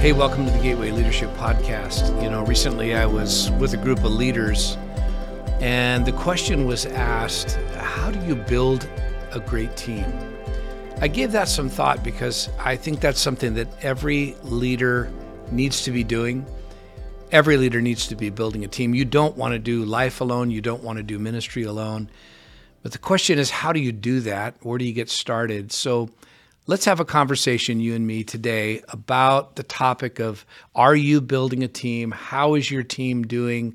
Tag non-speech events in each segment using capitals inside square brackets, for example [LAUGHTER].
Hey, welcome to the Gateway Leadership Podcast. You know, recently I was with a group of leaders, and the question was asked How do you build a great team? I gave that some thought because I think that's something that every leader needs to be doing. Every leader needs to be building a team. You don't want to do life alone, you don't want to do ministry alone. But the question is, how do you do that? Where do you get started? So, let's have a conversation, you and me, today about the topic of are you building a team? How is your team doing?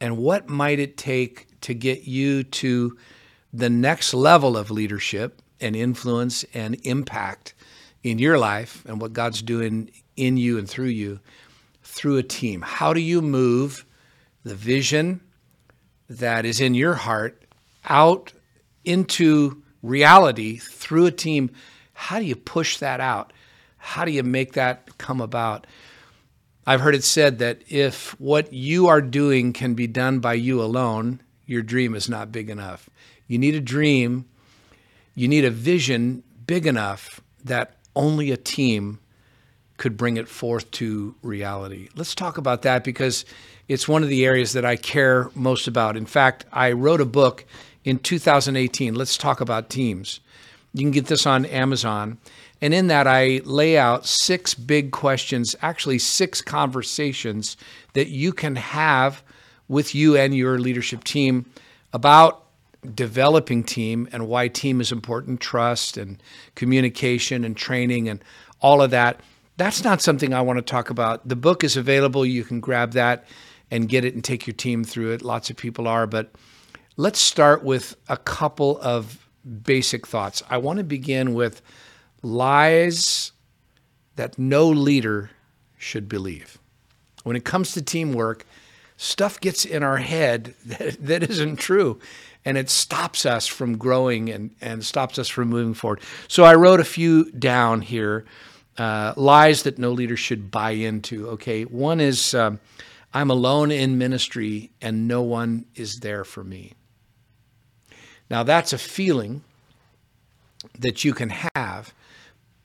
And what might it take to get you to the next level of leadership and influence and impact in your life and what God's doing in you and through you through a team? How do you move the vision that is in your heart out into reality through a team? How do you push that out? How do you make that come about? I've heard it said that if what you are doing can be done by you alone, your dream is not big enough. You need a dream, you need a vision big enough that only a team could bring it forth to reality. Let's talk about that because it's one of the areas that I care most about. In fact, I wrote a book in 2018. Let's talk about teams. You can get this on Amazon. And in that, I lay out six big questions, actually, six conversations that you can have with you and your leadership team about developing team and why team is important trust and communication and training and all of that. That's not something I want to talk about. The book is available. You can grab that and get it and take your team through it. Lots of people are. But let's start with a couple of basic thoughts. I want to begin with lies that no leader should believe. When it comes to teamwork, stuff gets in our head [LAUGHS] that, that isn't true and it stops us from growing and, and stops us from moving forward. So I wrote a few down here uh, lies that no leader should buy into. Okay, one is um, I'm alone in ministry and no one is there for me. Now, that's a feeling that you can have,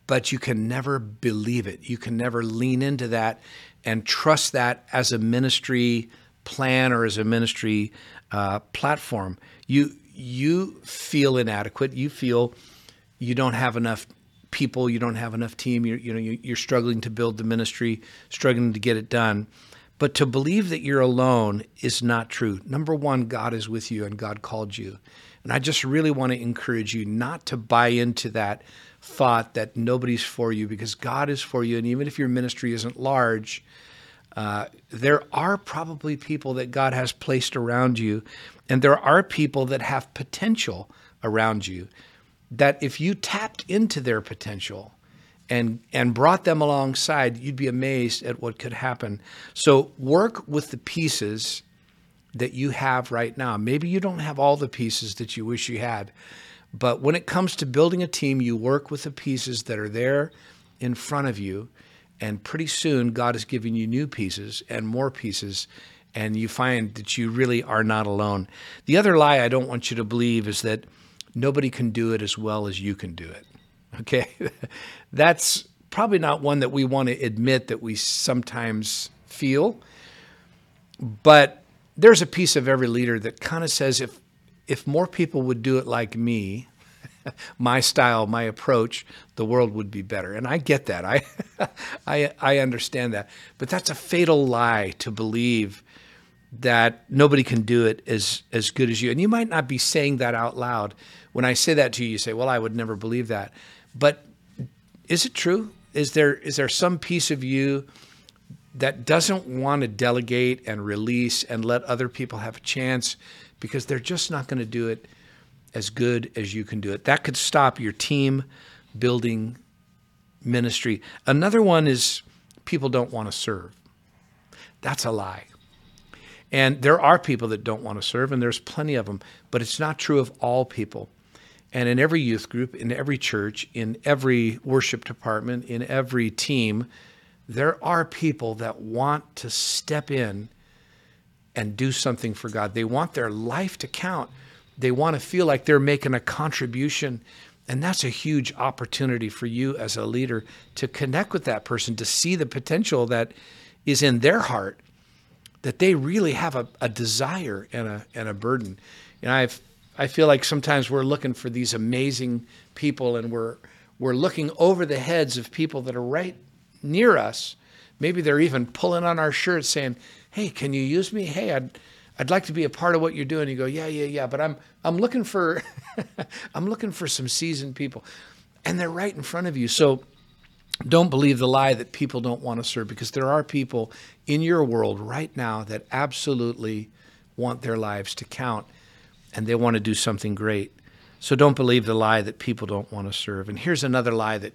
but you can never believe it. You can never lean into that and trust that as a ministry plan or as a ministry uh, platform. You you feel inadequate. You feel you don't have enough people. You don't have enough team. You're you know you're struggling to build the ministry, struggling to get it done. But to believe that you're alone is not true. Number one, God is with you and God called you. And I just really want to encourage you not to buy into that thought that nobody's for you because God is for you. And even if your ministry isn't large, uh, there are probably people that God has placed around you. And there are people that have potential around you that if you tapped into their potential, and and brought them alongside, you'd be amazed at what could happen. So work with the pieces that you have right now. Maybe you don't have all the pieces that you wish you had, but when it comes to building a team, you work with the pieces that are there in front of you, and pretty soon God is giving you new pieces and more pieces, and you find that you really are not alone. The other lie I don't want you to believe is that nobody can do it as well as you can do it. [LAUGHS] Okay? That's probably not one that we want to admit that we sometimes feel. But there's a piece of every leader that kind of says if if more people would do it like me, [LAUGHS] my style, my approach, the world would be better. And I get that. I, [LAUGHS] I, I understand that. But that's a fatal lie to believe that nobody can do it as, as good as you. And you might not be saying that out loud. When I say that to you, you say, well, I would never believe that. But is it true? Is there, is there some piece of you that doesn't want to delegate and release and let other people have a chance because they're just not going to do it as good as you can do it. That could stop your team building ministry. Another one is people don't want to serve. That's a lie. And there are people that don't want to serve, and there's plenty of them, but it's not true of all people. And in every youth group, in every church, in every worship department, in every team, there are people that want to step in and do something for God. They want their life to count. They want to feel like they're making a contribution And that's a huge opportunity for you as a leader to connect with that person, to see the potential that is in their heart, that they really have a, a desire and a, and a burden. And I've, I feel like sometimes we're looking for these amazing people and we're, we're looking over the heads of people that are right near us. Maybe they're even pulling on our shirts saying, Hey, can you use me? Hey, I'd, I'd like to be a part of what you're doing. You go, yeah, yeah, yeah, but I'm I'm looking for [LAUGHS] I'm looking for some seasoned people. And they're right in front of you. So don't believe the lie that people don't want to serve because there are people in your world right now that absolutely want their lives to count and they want to do something great. So don't believe the lie that people don't want to serve. And here's another lie that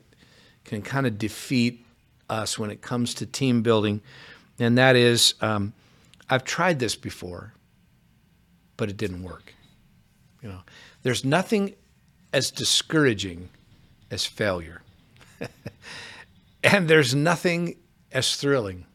can kind of defeat us when it comes to team building, and that is um, I've tried this before, but it didn't work. You know, there's nothing as discouraging as failure. [LAUGHS] and there's nothing as thrilling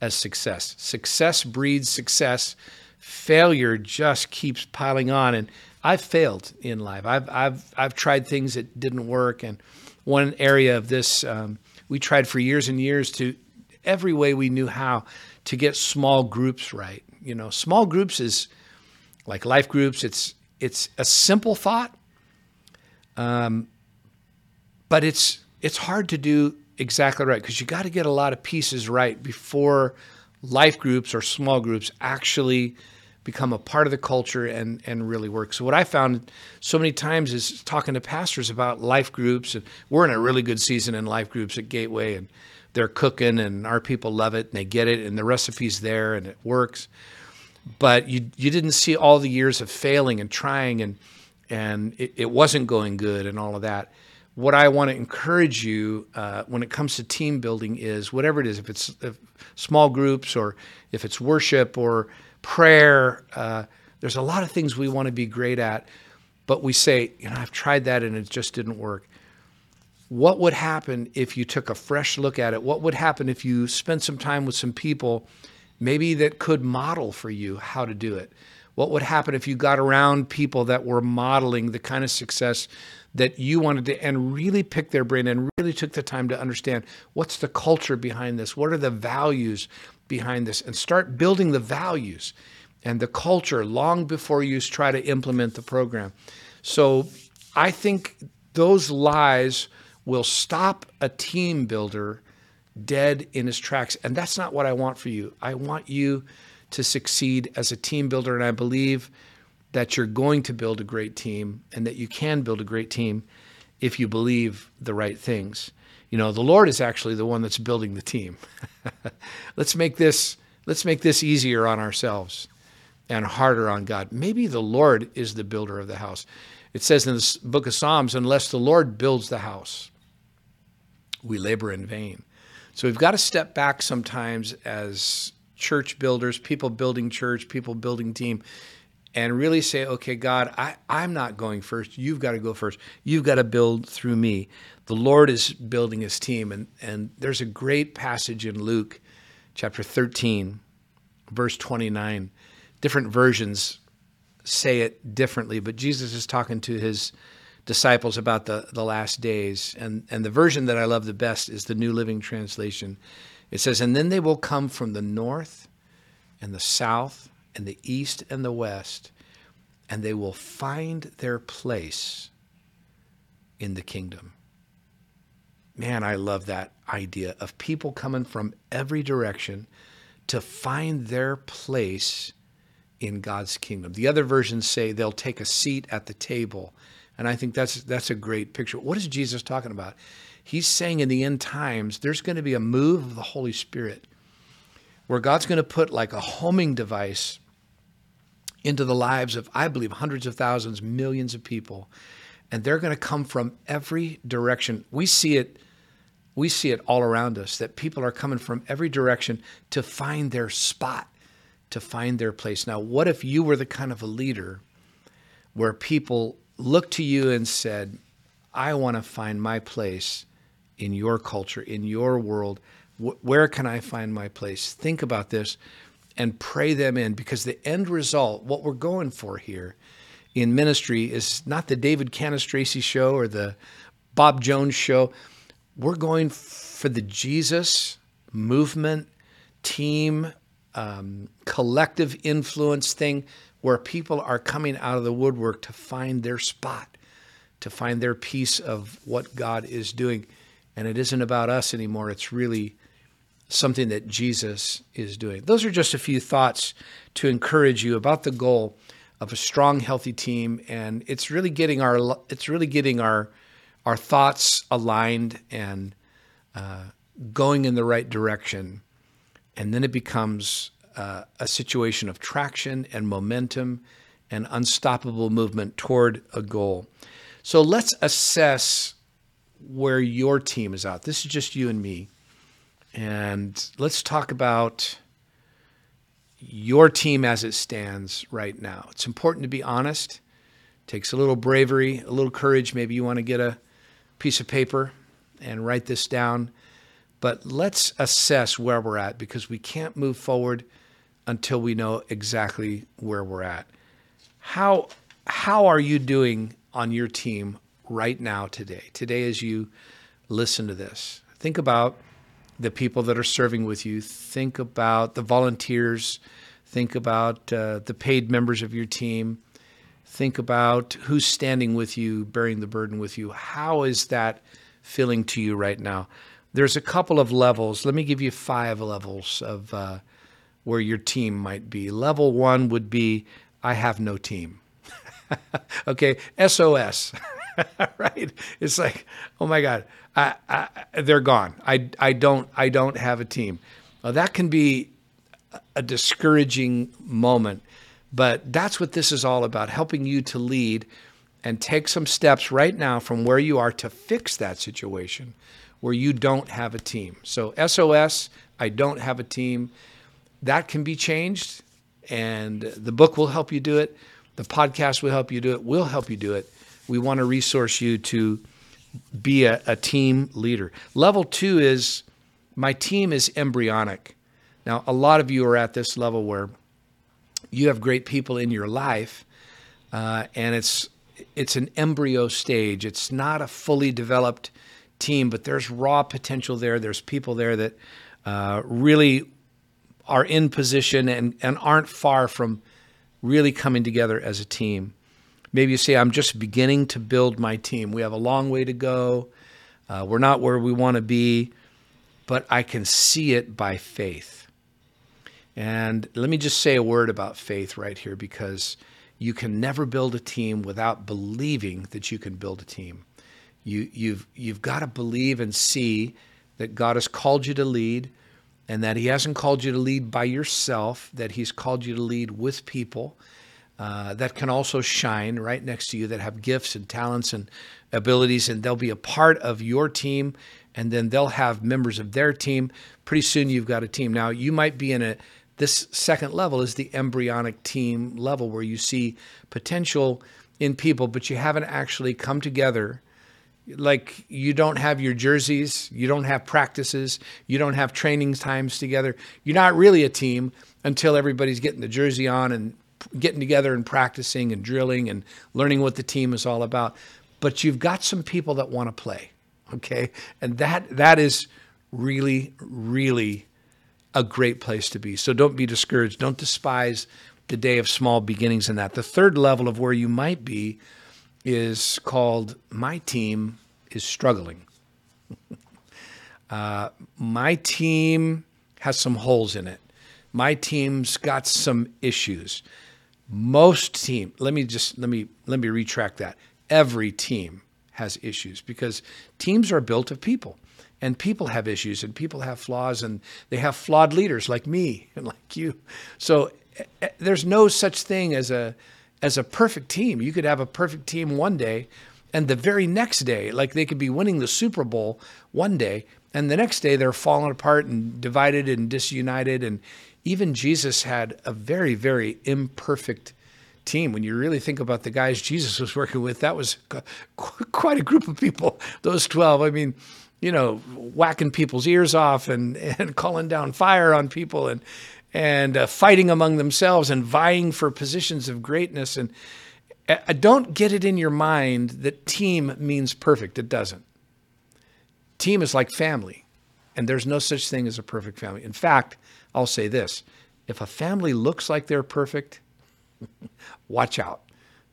as success. Success breeds success. Failure just keeps piling on. And I've failed in life. I've, I've, I've tried things that didn't work. And one area of this, um, we tried for years and years to every way we knew how to get small groups right. You know, small groups is like life groups. It's it's a simple thought, um, but it's it's hard to do exactly right because you got to get a lot of pieces right before life groups or small groups actually become a part of the culture and and really work. So what I found so many times is talking to pastors about life groups and we're in a really good season in life groups at Gateway and they're cooking and our people love it and they get it and the recipe's there and it works. But you you didn't see all the years of failing and trying and and it, it wasn't going good and all of that. What I want to encourage you uh, when it comes to team building is whatever it is, if it's if small groups or if it's worship or prayer, uh, there's a lot of things we want to be great at, but we say, you know, I've tried that and it just didn't work what would happen if you took a fresh look at it? What would happen if you spent some time with some people, maybe that could model for you how to do it? What would happen if you got around people that were modeling the kind of success that you wanted to and really pick their brain and really took the time to understand what's the culture behind this? What are the values behind this? And start building the values and the culture long before you try to implement the program. So I think those lies will stop a team builder dead in his tracks. And that's not what I want for you. I want you to succeed as a team builder. And I believe that you're going to build a great team and that you can build a great team if you believe the right things. You know, the Lord is actually the one that's building the team. [LAUGHS] let's make this let's make this easier on ourselves and harder on God. Maybe the Lord is the builder of the house. It says in the book of Psalms, unless the Lord builds the house, we labor in vain. So we've got to step back sometimes as church builders, people building church, people building team, and really say, okay, God, I, I'm not going first. You've got to go first. You've got to build through me. The Lord is building his team. And, and there's a great passage in Luke chapter 13, verse 29. Different versions say it differently, but Jesus is talking to his disciples about the, the last days. And, and the version that I love the best is the New Living Translation. It says, And then they will come from the north and the south and the east and the west, and they will find their place in the kingdom. Man, I love that idea of people coming from every direction to find their place in God's kingdom. The other versions say they'll take a seat at the table and I think that's that's a great picture. What is Jesus talking about? He's saying in the end times there's going to be a move of the Holy Spirit where God's going to put like a homing device into the lives of I believe hundreds of thousands, millions of people and they're going to come from every direction. We see it we see it all around us that people are coming from every direction to find their spot, to find their place. Now, what if you were the kind of a leader where people looked to you and said, I want to find my place in your culture, in your world. where can I find my place? Think about this and pray them in because the end result, what we're going for here, in ministry is not the David Cannistraci show or the Bob Jones show. We're going for the Jesus movement, team, um, collective influence thing where people are coming out of the woodwork to find their spot, to find their piece of what God is doing. And it isn't about us anymore. It's really something that Jesus is doing. Those are just a few thoughts to encourage you about the goal of a strong, healthy team, and it's really getting our it's really getting our our thoughts aligned and uh, going in the right direction, and then it becomes uh, a situation of traction and momentum and unstoppable movement toward a goal. So let's assess where your team is at. This is just you and me. And let's talk about your team as it stands right now. It's important to be honest. Takes a little bravery, a little courage. Maybe you want to get a piece of paper and write this down. But let's assess where we're at because we can't move forward until we know exactly where we're at. How how are you doing on your team right now today? Today as you listen to this. Think about the people that are serving with you. Think about the volunteers. Think about uh, the paid members of your team. Think about who's standing with you, bearing the burden with you. How is that feeling to you right now? There's a couple of levels. Let me give you five levels of uh, where your team might be. Level one would be I have no team. [LAUGHS] okay, SOS. [LAUGHS] [LAUGHS] right? It's like, oh my God, I, I, they're gone. I, I don't I don't have a team. Well, that can be a discouraging moment, but that's what this is all about: helping you to lead and take some steps right now from where you are to fix that situation where you don't have a team. So SOS, I don't have a team. That can be changed, and the book will help you do it. The podcast will help you do it. We'll help you do it we want to resource you to be a, a team leader. Level two is my team is embryonic. Now, a lot of you are at this level where you have great people in your life, uh, and it's it's an embryo stage. It's not a fully developed team, but there's raw potential there. There's people there that uh, really are in position and, and aren't far from really coming together as a team. Maybe you say, I'm just beginning to build my team. We have a long way to go. Uh, we're not where we want to be, but I can see it by faith. And let me just say a word about faith right here because you can never build a team without believing that you can build a team. You, you've, you've got to believe and see that God has called you to lead and that He hasn't called you to lead by yourself, that He's called you to lead with people uh, that can also shine right next to you that have gifts and talents and abilities, and they'll be a part of your team, and then they'll have members of their team. Pretty soon, you've got a team. Now, you might be in a this second level is the embryonic team level where you see potential in people, but you haven't actually come together. Like you don't have your jerseys, you don't have practices, you don't have training times together. You're not really a team until everybody's getting the jersey on and getting together and practicing and drilling and learning what the team is all about. But you've got some people that want to play, okay? And that that is really, really a great place to be. So don't be discouraged. Don't despise the day of small beginnings in that. The third level of where you might be is called My Team is Struggling. [LAUGHS] uh, my team has some holes in it. My team's got some issues most team let me just let me let me retract that. Every team has issues because teams are built of people and people have issues and people have flaws and they have flawed leaders like me [LAUGHS] and like you. So eh, eh, there's no such thing as a as a perfect team. You could have a perfect team one day and the very next day like they could be winning the super bowl one day and the next day they're falling apart and divided and disunited and even Jesus had a very, very imperfect team. When you really think about the guys Jesus was working with, that was quite a group of people, those 12. I mean, you know, whacking people's ears off and, and calling down fire on people and, and uh, fighting among themselves and vying for positions of greatness. And, Uh, don't get it in your mind that team means perfect. It doesn't. Team is like family, and there's no such thing as a perfect family. In fact, I'll say this if a family looks like they're perfect, [LAUGHS] watch out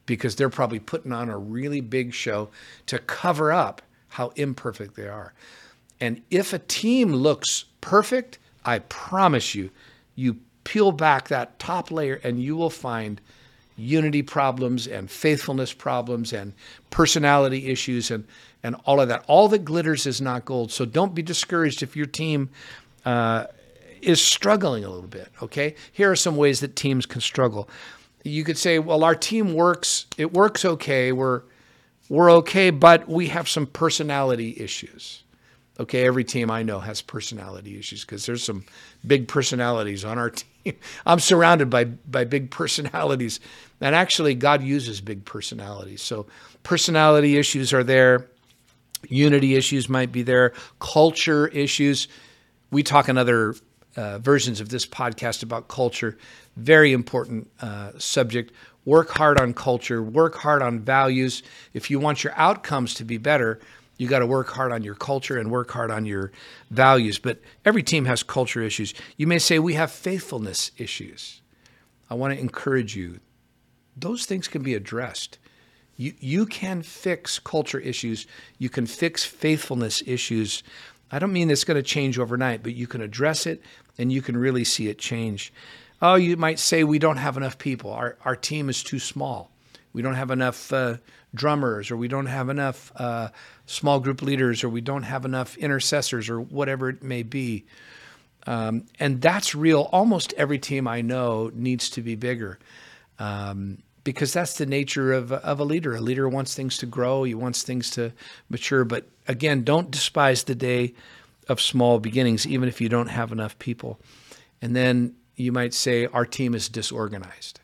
because they're probably putting on a really big show to cover up how imperfect they are. And if a team looks perfect, I promise you, you peel back that top layer and you will find unity problems and faithfulness problems and personality issues and, and all of that. All that glitters is not gold. So don't be discouraged if your team uh, is struggling a little bit, okay? Here are some ways that teams can struggle. You could say, well, our team works, it works okay, we're, we're okay, but we have some personality issues. Okay, every team I know has personality issues because there's some big personalities on our [LAUGHS] team. I'm surrounded by by big personalities, and actually, God uses big personalities. So, personality issues are there. Unity issues might be there. Culture issues. We talk in other uh, versions of this podcast about culture. Very important uh, subject. Work hard on culture. Work hard on values. If you want your outcomes to be better you got to work hard on your culture and work hard on your values. But every team has culture issues. You may say, we have faithfulness issues. I want to encourage you. Those things can be addressed. You, you can fix culture issues, you can fix faithfulness issues. I don't mean it's going to change overnight, but you can address it and you can really see it change. Oh, you might say we don't have enough people. Our, our team is too small. We don't have enough uh, drummers, or we don't have enough uh, small group leaders, or we don't have enough intercessors, or whatever it may be. Um, and that's real. Almost every team I know needs to be bigger um, because that's the nature of, of a leader. A leader wants things to grow, he wants things to mature. But again, don't despise the day of small beginnings, even if you don't have enough people. And then you might say, Our team is disorganized.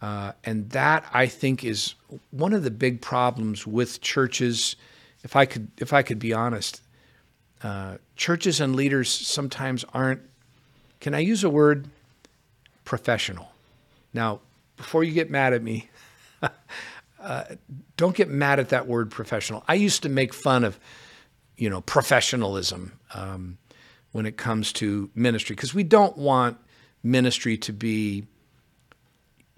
Uh, and that I think is one of the big problems with churches. If I could, if I could be honest, uh, churches and leaders sometimes aren't. Can I use a word? Professional. Now, before you get mad at me, [LAUGHS] uh, don't get mad at that word professional. I used to make fun of, you know, professionalism um, when it comes to ministry because we don't want ministry to be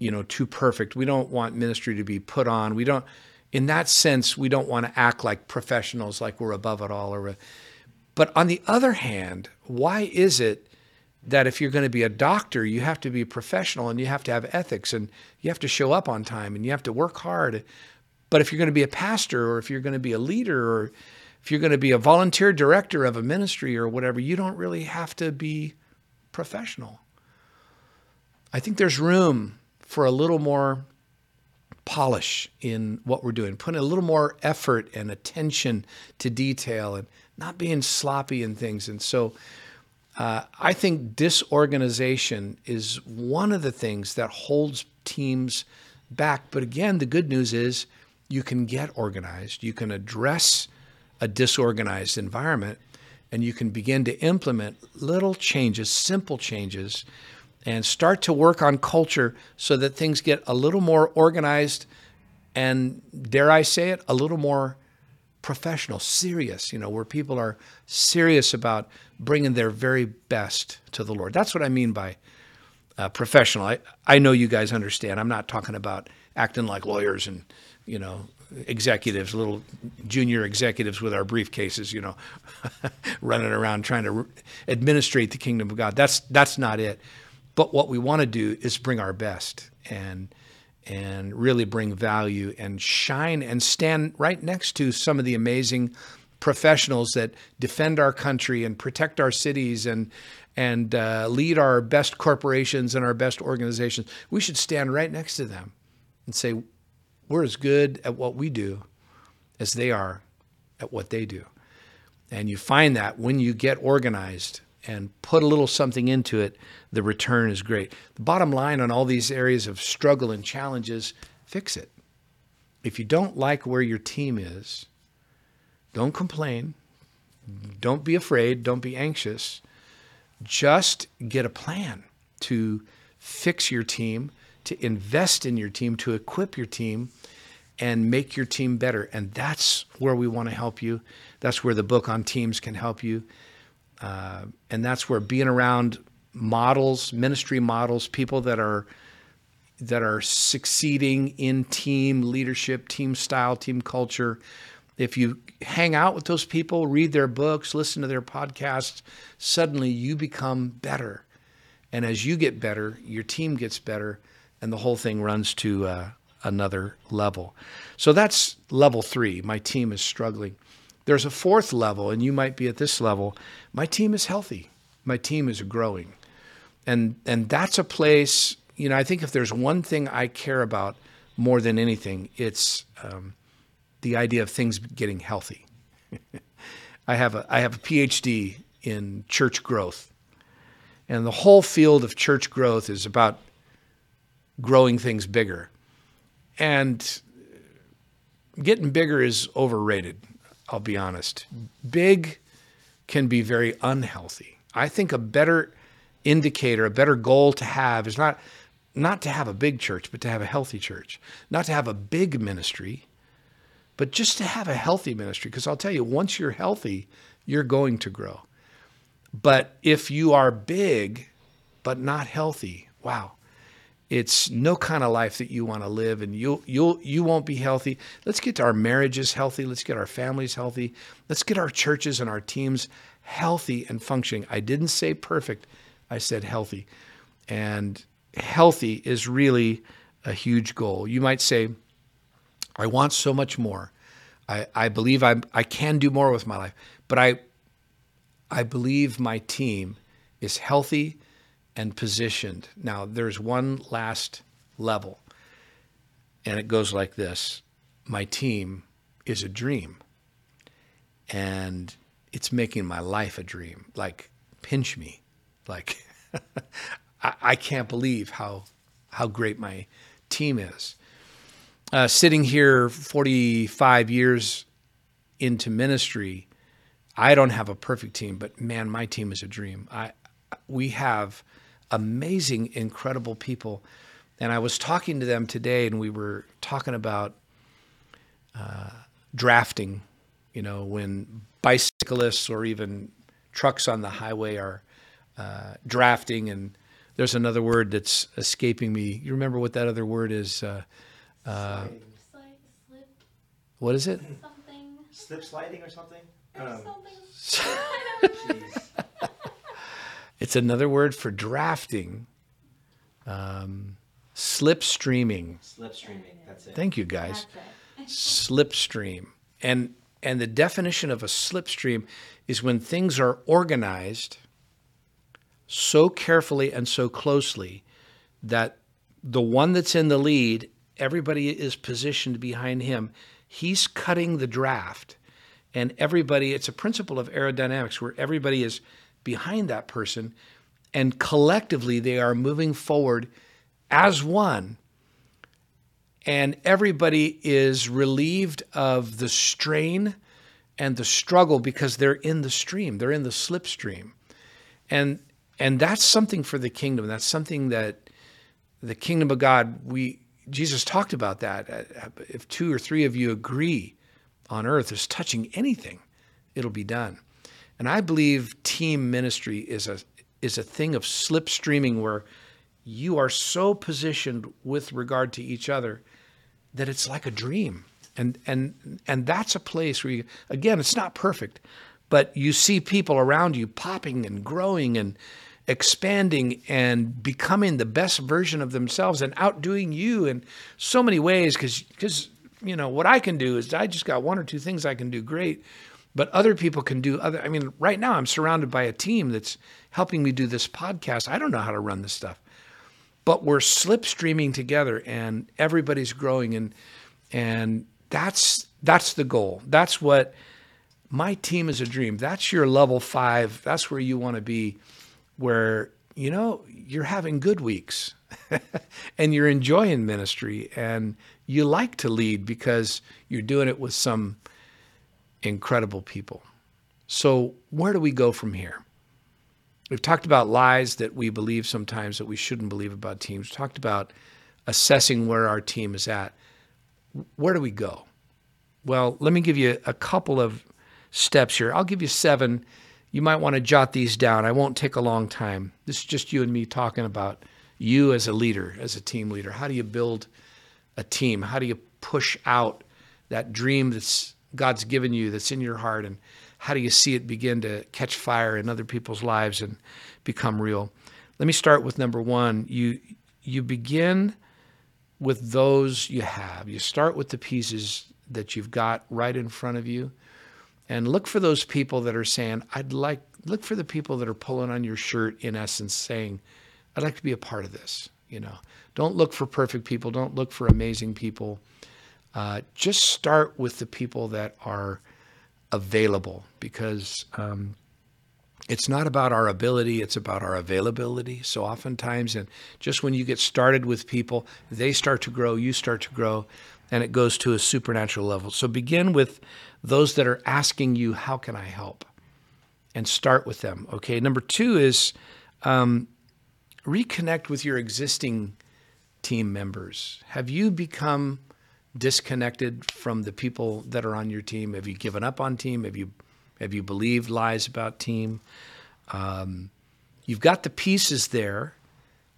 you know, too perfect. We don't want ministry to be put on. We don't, in that sense, we don't want to act like professionals, like we're above it all. Or, but on the other hand, why is it that if you're going to be a doctor, you have to be professional and you have to have ethics and you have to show up on time and you have to work hard. But if you're going to be a pastor or if you're going to be a leader or if you're going to be a volunteer director of a ministry or whatever, you don't really have to be professional. I think there's room for a little more polish in what we're doing, putting a little more effort and attention to detail and not being sloppy in things. And so uh, I think disorganization is one of the things that holds teams back. But again, the good news is you can get organized, you can address a disorganized environment, and you can begin to implement little changes, simple changes and start to work on culture so that things get a little more organized and, dare I say it, a little more professional, serious, you know, where people are serious about bringing their very best to the Lord. That's what I mean by uh, professional. I, I know you guys understand. I'm not talking about acting like lawyers and, you know, executives, little junior executives with our briefcases, you know, [LAUGHS] running around trying to administrate the kingdom of God. That's that's not it. But what we want to do is bring our best and and really bring value and shine and stand right next to some of the amazing professionals that defend our country and protect our cities and and uh, lead our best corporations and our best organizations. We should stand right next to them and say, we're as good at what we do as they are at what they do. And you find that when you get organized and put a little something into it, the return is great. The bottom line on all these areas of struggle and challenges, fix it. If you don't like where your team is, don't complain. Don't be afraid. Don't be anxious. Just get a plan to fix your team to invest in your team, to equip your team, and make your team better. And that's where we want to help you. That's where the book on teams can help you. Uh, and that's where being around models, ministry models, people that are that are succeeding in team leadership, team style, team culture. If you hang out with those people, read their books, listen to their podcasts, suddenly you become better. And as you get better, your team gets better, and the whole thing runs to uh, another level. So that's level three. My team is struggling. There's a fourth level, and you might be at this level. My team is healthy. My team is growing. And, and that's a place, you know, I think if there's one thing I care about more than anything, it's um, the idea of things getting healthy. [LAUGHS] I have a, I have a PhD in church growth. And the whole field of church growth is about growing things bigger. And getting bigger is overrated, I'll be honest. Big can be very unhealthy. I think a better indicator, a better goal to have is not not to have a big church, but to have a healthy church. Not to have a big ministry, but just to have a healthy ministry because I'll tell you once you're healthy, you're going to grow. But if you are big but not healthy, wow, it's no kind of life that you want to live and you'll you'll you won't be healthy. Let's get our marriages healthy. Let's get our families healthy. Let's get our churches and our teams healthy and functioning. I didn't say perfect i said healthy. And healthy is really a huge goal. You might say i want so much more i, I believe i I can do more with my life but i i believe my team is healthy and positioned. Now, there's one last level, and it goes like this My team is a dream, and it's making my life a dream. Like, pinch me. Like, [LAUGHS] I, I, can't believe how, how great my team is. Uh, sitting here 45 years into ministry, I don't have a perfect team, but man, my team is a dream. I, we have amazing, incredible people. And I was talking to them today, and we were talking about uh, drafting. You know, when bicyclists or even trucks on the highway are uh, drafting, and there's another word that's escaping me. You remember what that other word is? Uh, uh slip. What is it? Something. Slip sliding or something? Um, something. [LAUGHS] It's another word for drafting. Um, slipstreaming. Slipstreaming. That's it. Thank you, guys. slipstream. And and the definition of a slipstream is when things are organized so carefully and so closely that the one that's in the lead, everybody is positioned behind him. He's cutting the draft. And everybody, it's a principle of aerodynamics where everybody is behind that person, and collectively they are moving forward as one. And everybody is relieved of the strain and the struggle because they're in the stream, they're in the slipstream. And and that's something for the kingdom. That's something that the kingdom of God, we Jesus talked about that. Uh, if two or three of you agree on earth is touching anything, it'll be done. And I believe team ministry is a is a thing of slipstreaming where you are so positioned with regard to each other that it's like a dream. And and and that's a place where you again it's not perfect, but you see people around you popping and growing and expanding and becoming the best version of themselves and outdoing you in so many ways because because you know what I can do is I just got one or two things I can do great but other people can do other i mean right now i'm surrounded by a team that's helping me do this podcast. I don't know how to run this stuff but we're slipstreaming together and everybody's growing and and that's that's the goal. That's what my team is a dream. That's your level 5 that's where you want to be where you know you're having good weeks [LAUGHS] and you're enjoying ministry and you like to lead because you're doing it with some incredible people. So, where do we go from here? We've talked about lies that we believe sometimes that we shouldn't believe about teams. We've talked about assessing where our team is at, where do we go? Well, let me give you a couple of steps here. I'll give you seven. You might want to jot these down. I won't take a long time. This is just you and me talking about you as a leader, as a team leader. How do you build a team? How do you push out that dream that's God's given you that's in your heart and how do you see it begin to catch fire in other people's lives and become real? Let me start with number 1. You you begin with those you have. You start with the pieces that you've got right in front of you and look for those people that are saying, I'd like, look for the people that are pulling on your shirt in essence saying, I'd like to be a part of this. You know, don't look for perfect people. Don't look for amazing people. Uh, just start with the people that are available because um, it's not about our ability, it's about our availability. So oftentimes, and just when you get started with people, they start to grow, you start to grow, and it goes to a supernatural level. So begin with those that are asking you, How can I help? And start with them. Okay. Number two is um, reconnect with your existing team members. Have you become disconnected from the people that are on your team? Have you given up on team? Have you have you believed lies about team? Um, you've got the pieces there.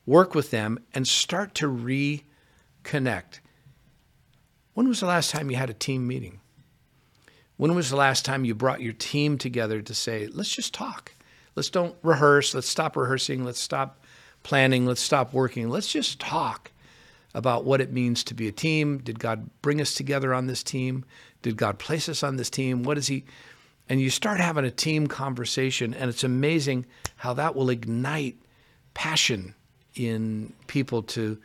Work with them and start to reconnect. When was the last time you had a team meeting? When was the last time you brought your team together to say, let's just talk? Let's don't rehearse. Let's stop rehearsing. Let's stop planning. Let's stop working. Let's just talk about what it means to be a team. Did God bring us together on this team? Did God place us on this team? What is He? And you start having a team conversation, and it's amazing how that will ignite passion in people to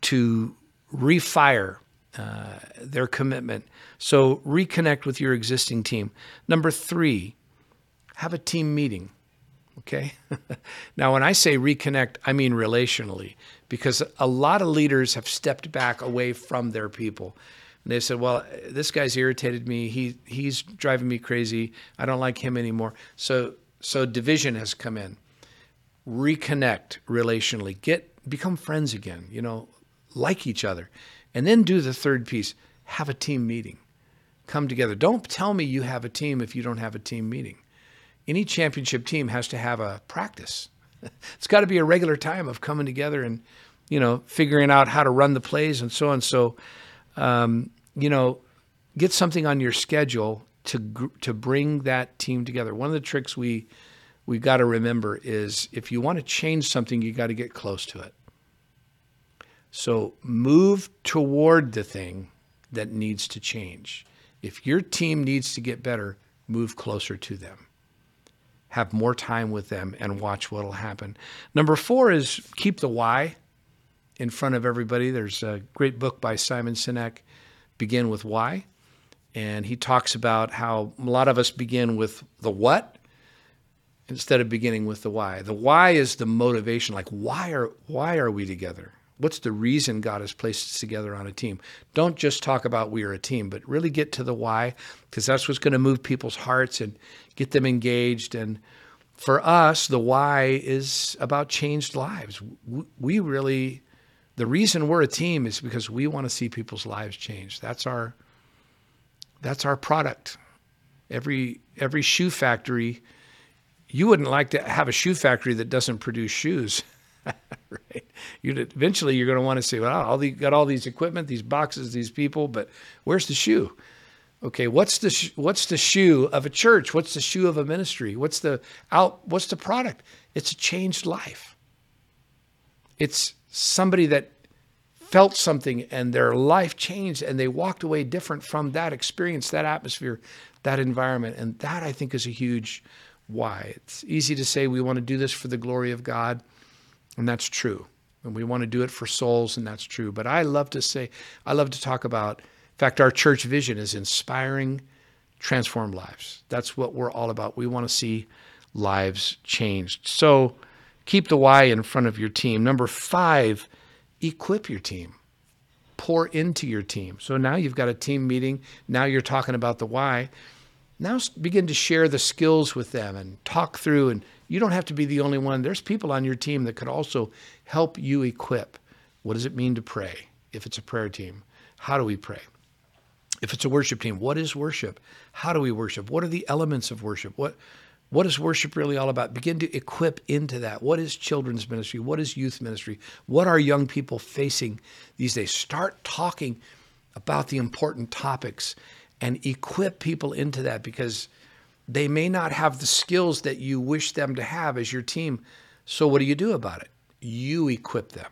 to refire uh, their commitment. So reconnect with your existing team. Number three, have a team meeting. Okay. [LAUGHS] now, when I say reconnect, I mean relationally, because a lot of leaders have stepped back away from their people. And they said, "Well, this guy's irritated me. He he's driving me crazy. I don't like him anymore." So so division has come in. Reconnect relationally. Get become friends again. You know, like each other. And then do the third piece have a team meeting. Come together. Don't tell me you have a team if you don't have a team meeting. Any championship team has to have a practice. [LAUGHS] it's got to be a regular time of coming together and, you know, figuring out how to run the plays and so on. So, um, you know, get something on your schedule to to bring that team together. One of the tricks we we got to remember is if you want to change something, you got to get close to it. So move toward the thing that needs to change. If your team needs to get better, move closer to them. Have more time with them and watch what will happen. Number four is keep the why in front of everybody. There's a great book by Simon Sinek, Begin with Why. And he talks about how a lot of us begin with the what instead of beginning with the why. The why is the motivation. Like, why are, why are we together? What's the reason God has placed us together on a team? Don't just talk about we are a team, but really get to the why, because that's what's going to move people's hearts and get them engaged. And for us, the why is about changed lives. We really, the reason we're a team is because we want to see people's lives change. That's our, that's our product. Every every shoe factory, you wouldn't like to have a shoe factory that doesn't produce shoes. [LAUGHS] right? You eventually you're going to want to say, well, all the, got all these equipment, these boxes, these people, but where's the shoe? Okay, what's the sh- what's the shoe of a church? What's the shoe of a ministry? What's the out? What's the product? It's a changed life. It's somebody that felt something and their life changed and they walked away different from that experience, that atmosphere, that environment, and that I think is a huge why. It's easy to say we want to do this for the glory of God. And that's true. And we want to do it for souls, and that's true. But I love to say, I love to talk about, in fact, our church vision is inspiring transformed lives. That's what we're all about. We want to see lives changed. So keep the why in front of your team. Number five, equip your team. Pour into your team. So now you've got a team meeting. Now you're talking about the why. Now begin to share the skills with them and talk through and you don't have to be the only one. There's people on your team that could also help you equip What does it mean to pray? If it's a prayer team, how do we pray? If it's a worship team, what is worship? How do we worship? What are the elements of worship? What what is worship really all about? Begin to equip into that. What is children's ministry? What is youth ministry? What are young people facing these days? Start talking about the important topics and equip people into that because they may not have the skills that you wish them to have as your team. So, what do you do about it? You equip them,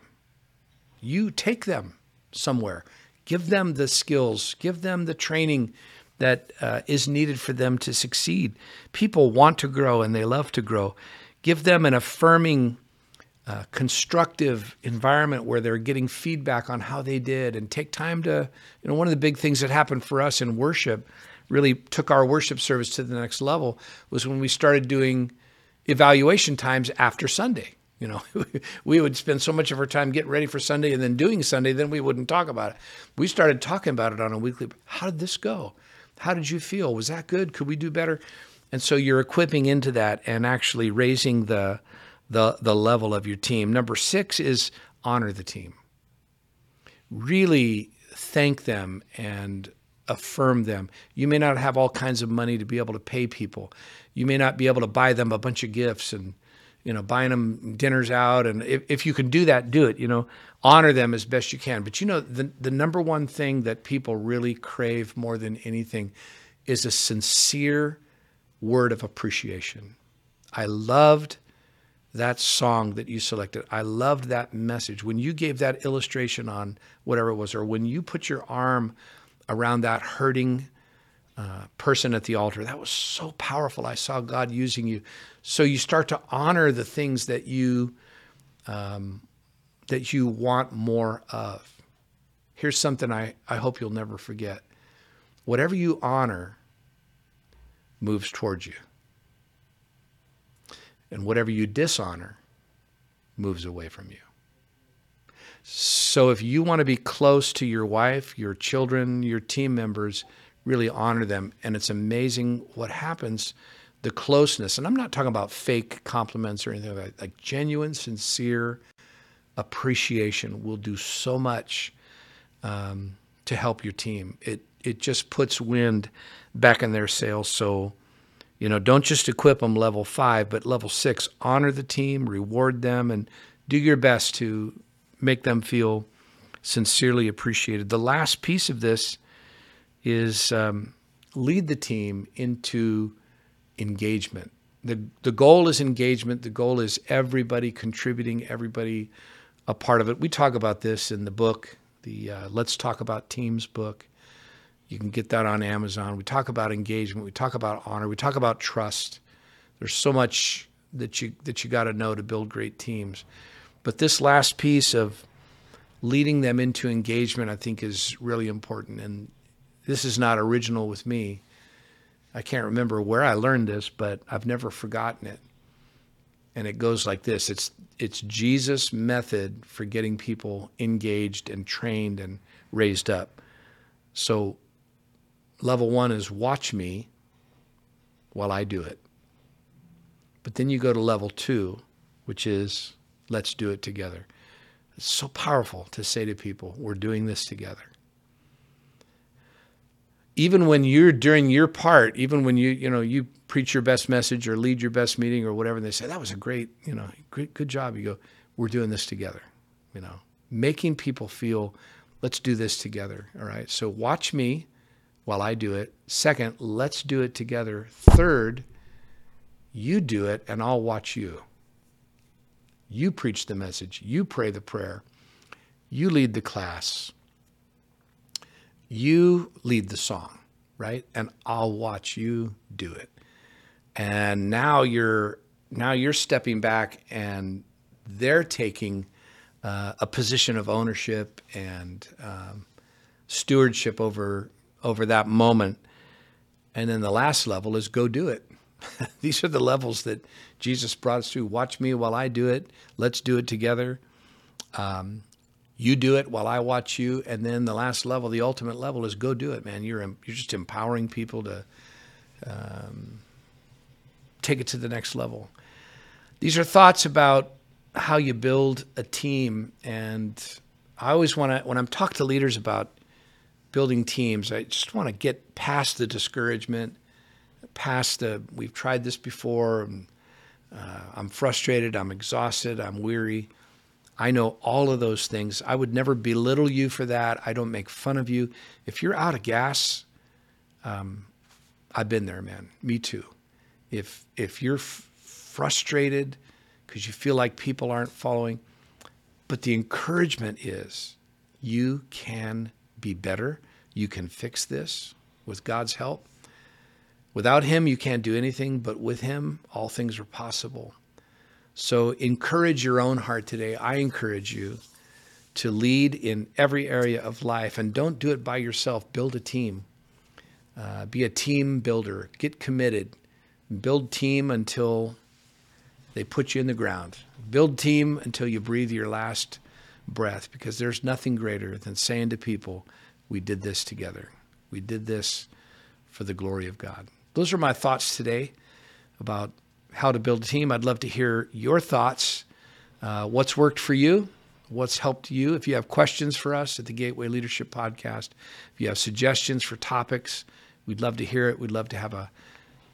you take them somewhere, give them the skills, give them the training that uh, is needed for them to succeed. People want to grow and they love to grow. Give them an affirming, uh, constructive environment where they're getting feedback on how they did and take time to, you know, one of the big things that happened for us in worship really took our worship service to the next level was when we started doing evaluation times after Sunday. You know, [LAUGHS] we would spend so much of our time getting ready for Sunday and then doing Sunday, then we wouldn't talk about it. We started talking about it on a weekly. How did this go? How did you feel? Was that good? Could we do better? And so you're equipping into that and actually raising the the the level of your team. Number 6 is honor the team. Really thank them and affirm them. You may not have all kinds of money to be able to pay people. You may not be able to buy them a bunch of gifts and you know buying them dinners out. And if, if you can do that do it you know. Honor them as best you can. But you know the, the number one thing that people really crave more than anything is a sincere word of appreciation. I loved that song that you selected. I loved that message. When you gave that illustration on whatever it was or when you put your arm around that hurting uh, person at the altar. That was so powerful. I saw God using you. So you start to honor the things that you um, that you want more of. Here's something I, I hope you'll never forget. Whatever you honor moves towards you. And whatever you dishonor moves away from you. So if you want to be close to your wife, your children, your team members, really honor them. And it's amazing what happens, the closeness. And I'm not talking about fake compliments or anything like that. Like genuine, sincere appreciation will do so much um, to help your team. It it just puts wind back in their sails. So, you know, don't just equip them level five, but level six. Honor the team, reward them, and do your best to make them feel sincerely appreciated. The last piece of this is um, lead the team into engagement. The, the goal is engagement. The goal is everybody contributing, everybody a part of it. We talk about this in the book, the uh, Let's Talk About Teams book. You can get that on Amazon. We talk about engagement. We talk about honor. We talk about trust. There's so much that you that you got to know to build great teams. But this last piece of leading them into engagement, I think, is really important. And this is not original with me. I can't remember where I learned this, but I've never forgotten it. And it goes like this it's, it's Jesus' method for getting people engaged and trained and raised up. So, level one is watch me while I do it. But then you go to level two, which is let's do it together. It's so powerful to say to people, we're doing this together even when you're during your part, even when you you know you preach your best message or lead your best meeting or whatever, and they say that was a great you know great good job. You go, we're doing this together. You know, making people feel, let's do this together. All right. So watch me while I do it. Second, let's do it together. Third, you do it and I'll watch you. You preach the message. You pray the prayer. You lead the class you lead the song, right? And I'll watch you do it. And now you're now you're stepping back and they're taking uh, a position of ownership and um, stewardship over over that moment. And then the last level is go do it. [LAUGHS] These are the levels that Jesus brought us through. Watch me while I do it. Let's do it together. Um, you do it while I watch you, and then the last level, the ultimate level, is go do it, man. You're you're just empowering people to um, take it to the next level. These are thoughts about how you build a team, and I always want to, when I'm talking to leaders about building teams, I just want to get past the discouragement, past the, we've tried this before, and, uh, I'm frustrated, I'm exhausted, I'm weary. I know all of those things. I would never belittle you for that. I don't make fun of you. If you're out of gas, um, I've been there, man. Me too. If if you're f- frustrated because you feel like people aren't following, but the encouragement is you can be better. You can fix this with God's help. Without Him, you can't do anything, but with Him, all things are possible. So encourage your own heart today. I encourage you to lead in every area of life and don't do it by yourself. Build a team. Uh, be a team builder. Get committed. Build team until they put you in the ground. Build team until you breathe your last breath because there's nothing greater than saying to people, We did this together. We did this for the glory of God. Those are my thoughts today about how to build a team. I'd love to hear your thoughts. Uh, what's worked for you? What's helped you? If you have questions for us at the Gateway Leadership Podcast, if you have suggestions for topics, we'd love to hear it. We'd love to have a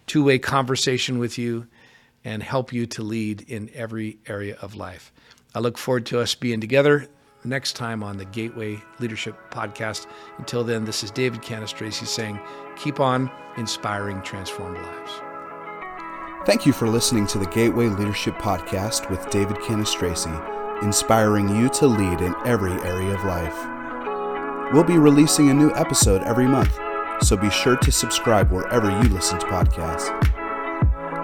two way conversation with you and help you to lead in every area of life. I look forward to us being together next time on the Gateway Leadership Podcast. Until then, this is David Cannistraci saying, keep on inspiring transformed lives. Thank you for listening to the Gateway Leadership Podcast with David Cannistraci, inspiring you to lead in every area of life. We'll be releasing a new episode every month, so be sure to subscribe wherever you listen to podcasts.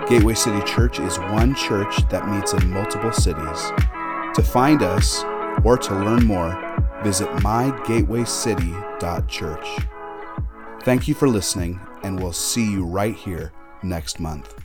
Gateway City Church is one church that meets in multiple cities. To find us or to learn more, visit mygatewaycity.church. Thank you for listening, and we'll see you right here next month.